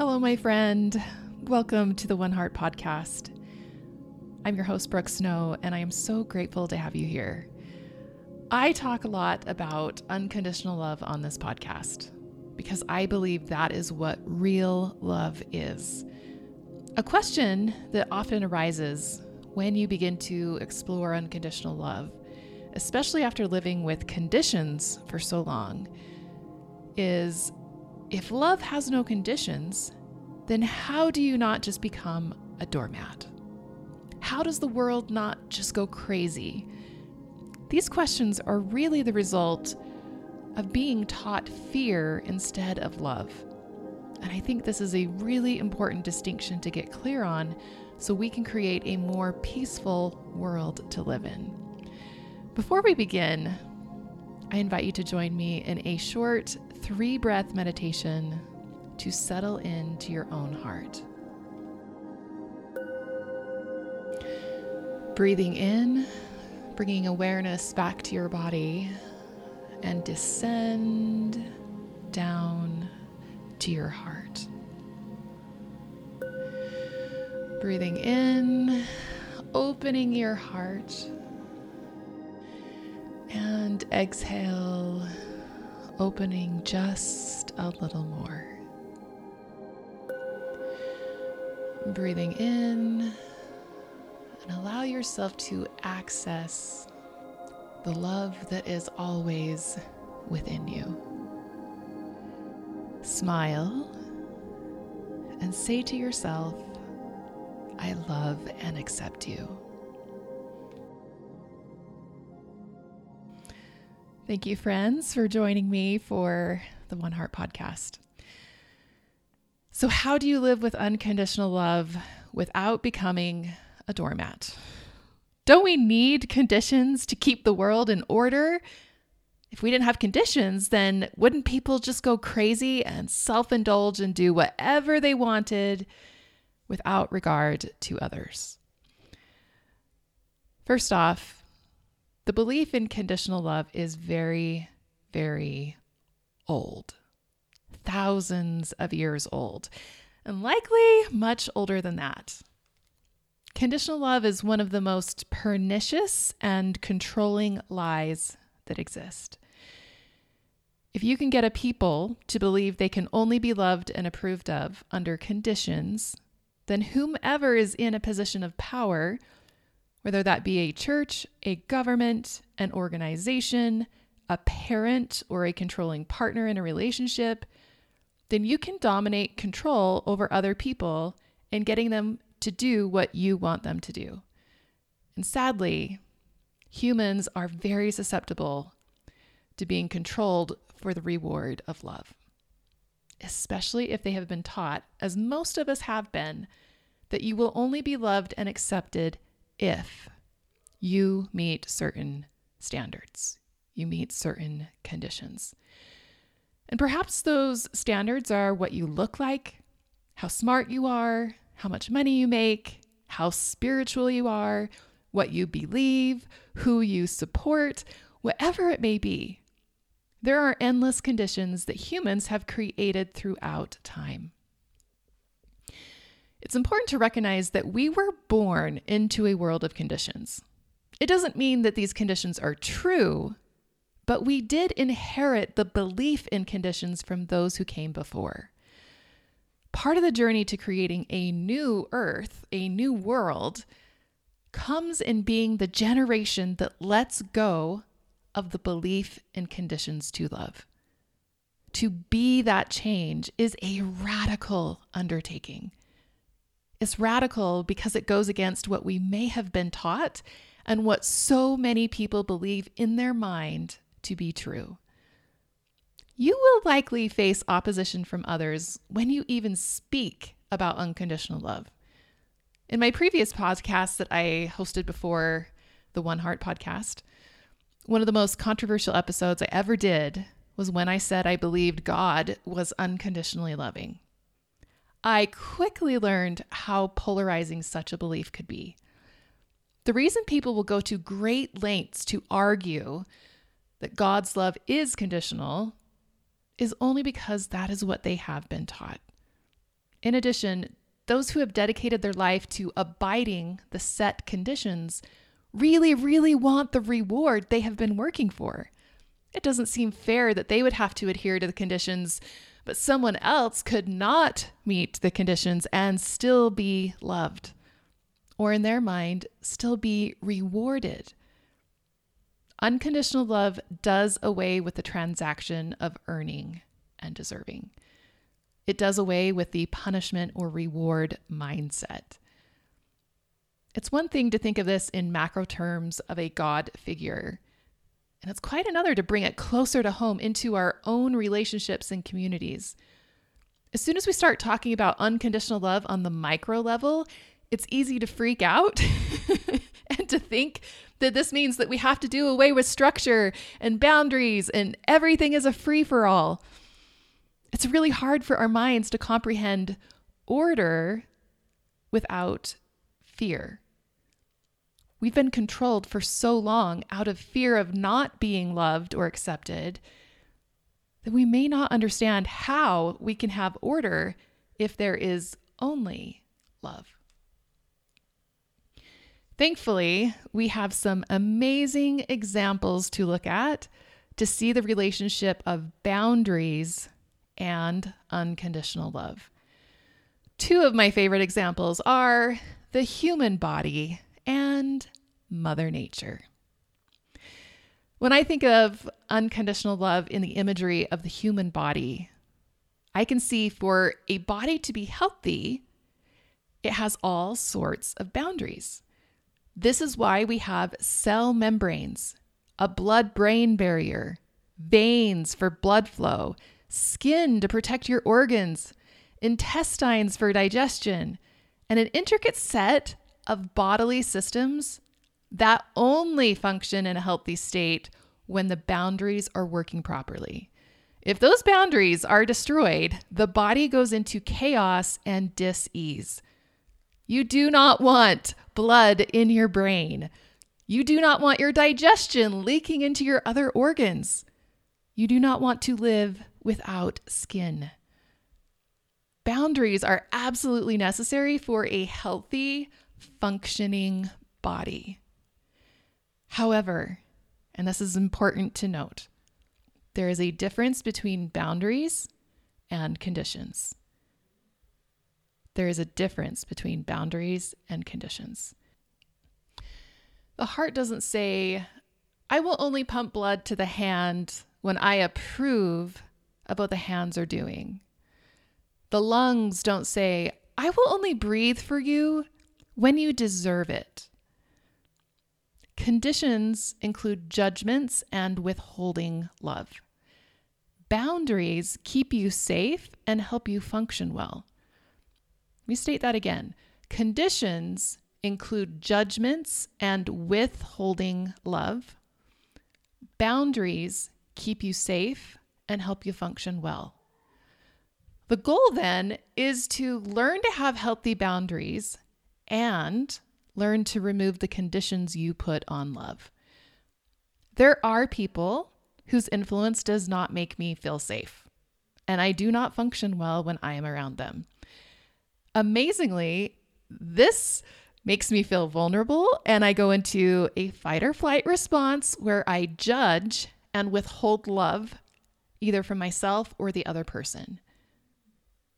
Hello, my friend. Welcome to the One Heart Podcast. I'm your host, Brooke Snow, and I am so grateful to have you here. I talk a lot about unconditional love on this podcast because I believe that is what real love is. A question that often arises when you begin to explore unconditional love, especially after living with conditions for so long, is if love has no conditions, then how do you not just become a doormat? How does the world not just go crazy? These questions are really the result of being taught fear instead of love. And I think this is a really important distinction to get clear on so we can create a more peaceful world to live in. Before we begin, I invite you to join me in a short three breath meditation to settle into your own heart. Breathing in, bringing awareness back to your body, and descend down to your heart. Breathing in, opening your heart, and exhale, opening just a little more. Breathing in, and allow yourself to access the love that is always within you. Smile and say to yourself, I love and accept you. Thank you, friends, for joining me for the One Heart podcast. So, how do you live with unconditional love without becoming a doormat? Don't we need conditions to keep the world in order? If we didn't have conditions, then wouldn't people just go crazy and self indulge and do whatever they wanted without regard to others? First off, the belief in conditional love is very, very old, thousands of years old, and likely much older than that. Conditional love is one of the most pernicious and controlling lies that exist. If you can get a people to believe they can only be loved and approved of under conditions, then whomever is in a position of power, whether that be a church, a government, an organization, a parent, or a controlling partner in a relationship, then you can dominate control over other people and getting them to do what you want them to do. And sadly, humans are very susceptible to being controlled for the reward of love, especially if they have been taught, as most of us have been, that you will only be loved and accepted if you meet certain standards, you meet certain conditions. And perhaps those standards are what you look like, how smart you are, how much money you make, how spiritual you are, what you believe, who you support, whatever it may be. There are endless conditions that humans have created throughout time. It's important to recognize that we were born into a world of conditions. It doesn't mean that these conditions are true, but we did inherit the belief in conditions from those who came before. Part of the journey to creating a new earth, a new world, comes in being the generation that lets go of the belief in conditions to love. To be that change is a radical undertaking. It's radical because it goes against what we may have been taught and what so many people believe in their mind to be true. You will likely face opposition from others when you even speak about unconditional love. In my previous podcast that I hosted before the One Heart podcast, one of the most controversial episodes I ever did was when I said I believed God was unconditionally loving. I quickly learned how polarizing such a belief could be. The reason people will go to great lengths to argue that God's love is conditional is only because that is what they have been taught. In addition, those who have dedicated their life to abiding the set conditions really, really want the reward they have been working for. It doesn't seem fair that they would have to adhere to the conditions, but someone else could not meet the conditions and still be loved, or in their mind, still be rewarded. Unconditional love does away with the transaction of earning and deserving. It does away with the punishment or reward mindset. It's one thing to think of this in macro terms of a God figure, and it's quite another to bring it closer to home into our own relationships and communities. As soon as we start talking about unconditional love on the micro level, it's easy to freak out and to think that this means that we have to do away with structure and boundaries and everything is a free for all. It's really hard for our minds to comprehend order without fear. We've been controlled for so long out of fear of not being loved or accepted that we may not understand how we can have order if there is only love. Thankfully, we have some amazing examples to look at to see the relationship of boundaries and unconditional love. Two of my favorite examples are the human body and Mother Nature. When I think of unconditional love in the imagery of the human body, I can see for a body to be healthy, it has all sorts of boundaries. This is why we have cell membranes, a blood brain barrier, veins for blood flow, skin to protect your organs, intestines for digestion, and an intricate set of bodily systems that only function in a healthy state when the boundaries are working properly. If those boundaries are destroyed, the body goes into chaos and dis ease. You do not want blood in your brain. You do not want your digestion leaking into your other organs. You do not want to live without skin. Boundaries are absolutely necessary for a healthy, functioning body. However, and this is important to note, there is a difference between boundaries and conditions there is a difference between boundaries and conditions. The heart doesn't say, I will only pump blood to the hand when I approve of what the hands are doing. The lungs don't say, I will only breathe for you when you deserve it. Conditions include judgments and withholding love. Boundaries keep you safe and help you function well me state that again. Conditions include judgments and withholding love. Boundaries keep you safe and help you function well. The goal then is to learn to have healthy boundaries and learn to remove the conditions you put on love. There are people whose influence does not make me feel safe, and I do not function well when I am around them amazingly, this makes me feel vulnerable and I go into a fight or flight response where I judge and withhold love either from myself or the other person.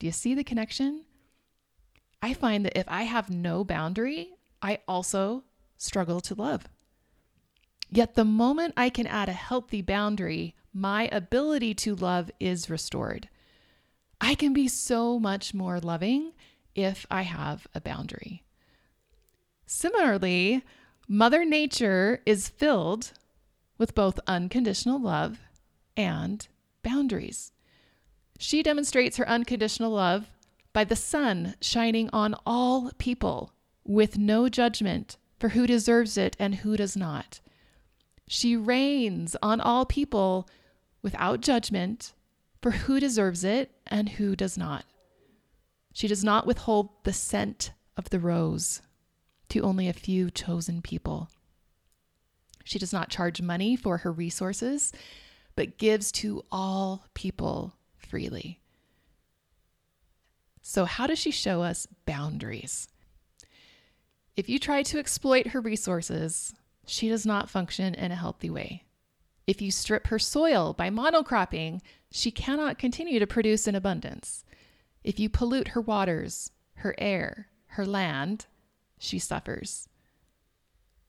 Do you see the connection? I find that if I have no boundary, I also struggle to love. Yet the moment I can add a healthy boundary, my ability to love is restored. I can be so much more loving if I have a boundary. Similarly, Mother Nature is filled with both unconditional love and boundaries. She demonstrates her unconditional love by the sun shining on all people with no judgment for who deserves it and who does not. She rains on all people without judgment for who deserves it and who does not. She does not withhold the scent of the rose to only a few chosen people. She does not charge money for her resources, but gives to all people freely. So, how does she show us boundaries? If you try to exploit her resources, she does not function in a healthy way. If you strip her soil by monocropping, she cannot continue to produce in abundance. If you pollute her waters, her air, her land, she suffers.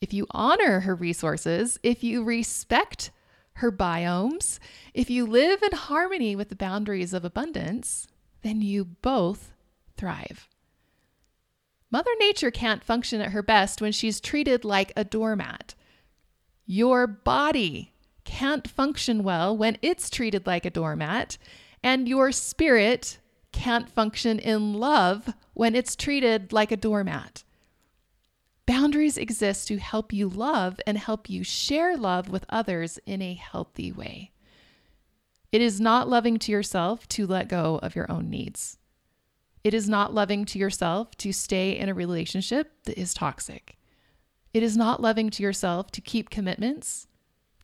If you honor her resources, if you respect her biomes, if you live in harmony with the boundaries of abundance, then you both thrive. Mother Nature can't function at her best when she's treated like a doormat. Your body can't function well when it's treated like a doormat, and your spirit can't function in love when it's treated like a doormat. Boundaries exist to help you love and help you share love with others in a healthy way. It is not loving to yourself to let go of your own needs. It is not loving to yourself to stay in a relationship that is toxic. It is not loving to yourself to keep commitments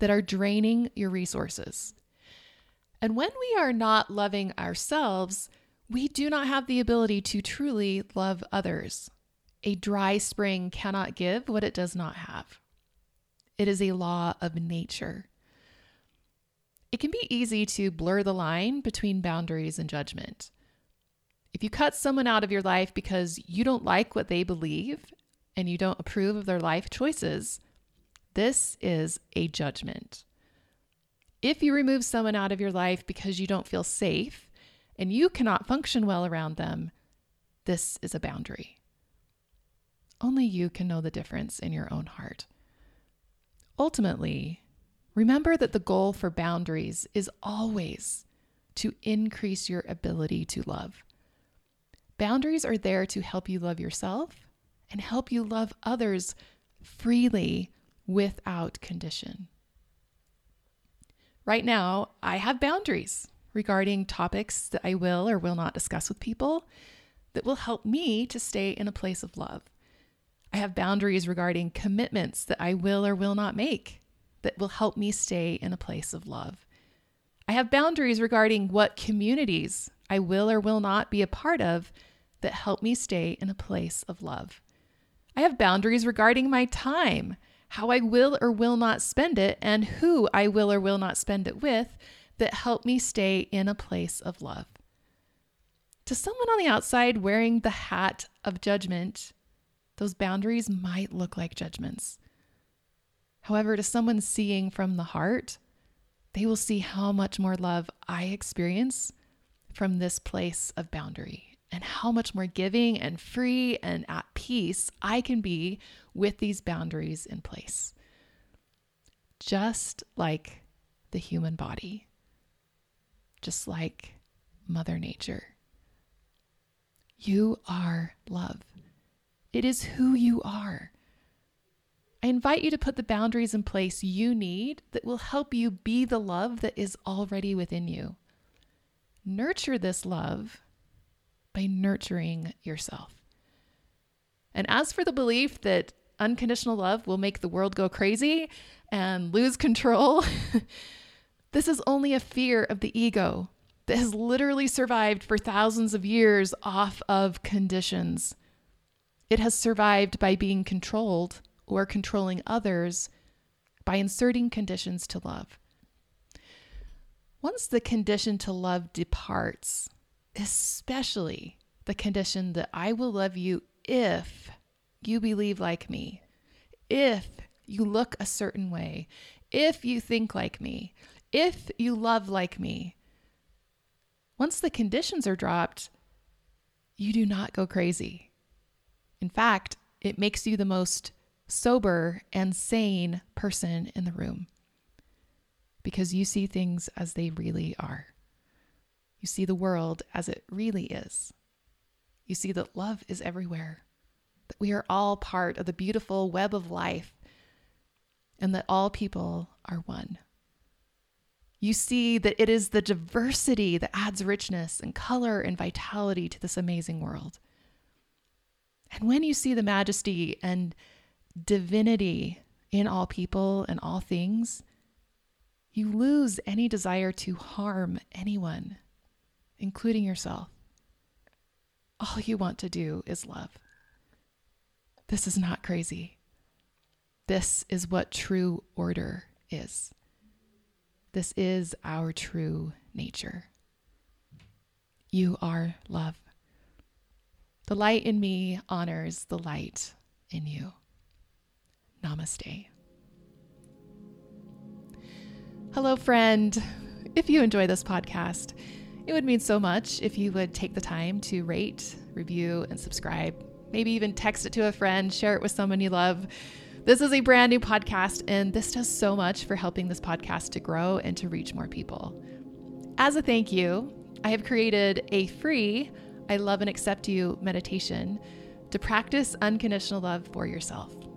that are draining your resources. And when we are not loving ourselves, we do not have the ability to truly love others. A dry spring cannot give what it does not have. It is a law of nature. It can be easy to blur the line between boundaries and judgment. If you cut someone out of your life because you don't like what they believe and you don't approve of their life choices, this is a judgment. If you remove someone out of your life because you don't feel safe and you cannot function well around them, this is a boundary. Only you can know the difference in your own heart. Ultimately, remember that the goal for boundaries is always to increase your ability to love. Boundaries are there to help you love yourself and help you love others freely without condition. Right now, I have boundaries regarding topics that I will or will not discuss with people that will help me to stay in a place of love. I have boundaries regarding commitments that I will or will not make that will help me stay in a place of love. I have boundaries regarding what communities I will or will not be a part of that help me stay in a place of love. I have boundaries regarding my time how I will or will not spend it, and who I will or will not spend it with that help me stay in a place of love. To someone on the outside wearing the hat of judgment, those boundaries might look like judgments. However, to someone seeing from the heart, they will see how much more love I experience from this place of boundary and how much more giving and free and at peace I can be with these boundaries in place. Just like the human body, just like Mother Nature. You are love. It is who you are. I invite you to put the boundaries in place you need that will help you be the love that is already within you. Nurture this love by nurturing yourself. And as for the belief that unconditional love will make the world go crazy and lose control, this is only a fear of the ego that has literally survived for thousands of years off of conditions. It has survived by being controlled or controlling others by inserting conditions to love. Once the condition to love departs, especially the condition that I will love you if you believe like me, if you look a certain way, if you think like me, if you love like me. Once the conditions are dropped, you do not go crazy. In fact, it makes you the most sober and sane person in the room because you see things as they really are. You see the world as it really is. You see that love is everywhere, that we are all part of the beautiful web of life, and that all people are one. You see that it is the diversity that adds richness and color and vitality to this amazing world. And when you see the majesty and divinity in all people and all things, you lose any desire to harm anyone including yourself. all you want to do is love. This is not crazy. This is what true order is. This is our true nature. You are love. The light in me honors the light in you. Namaste. Hello, friend. If you enjoy this podcast, it would mean so much if you would take the time to rate, review, and subscribe. Maybe even text it to a friend, share it with someone you love. This is a brand new podcast, and this does so much for helping this podcast to grow and to reach more people. As a thank you, I have created a free I Love and Accept You meditation to practice unconditional love for yourself.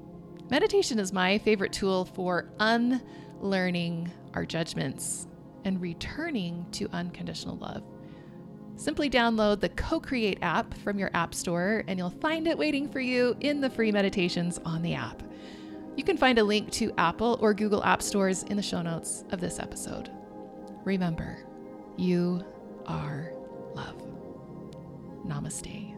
Meditation is my favorite tool for unlearning our judgments and returning to unconditional love. Simply download the Co Create app from your App Store, and you'll find it waiting for you in the free meditations on the app. You can find a link to Apple or Google App Stores in the show notes of this episode. Remember, you are love. Namaste.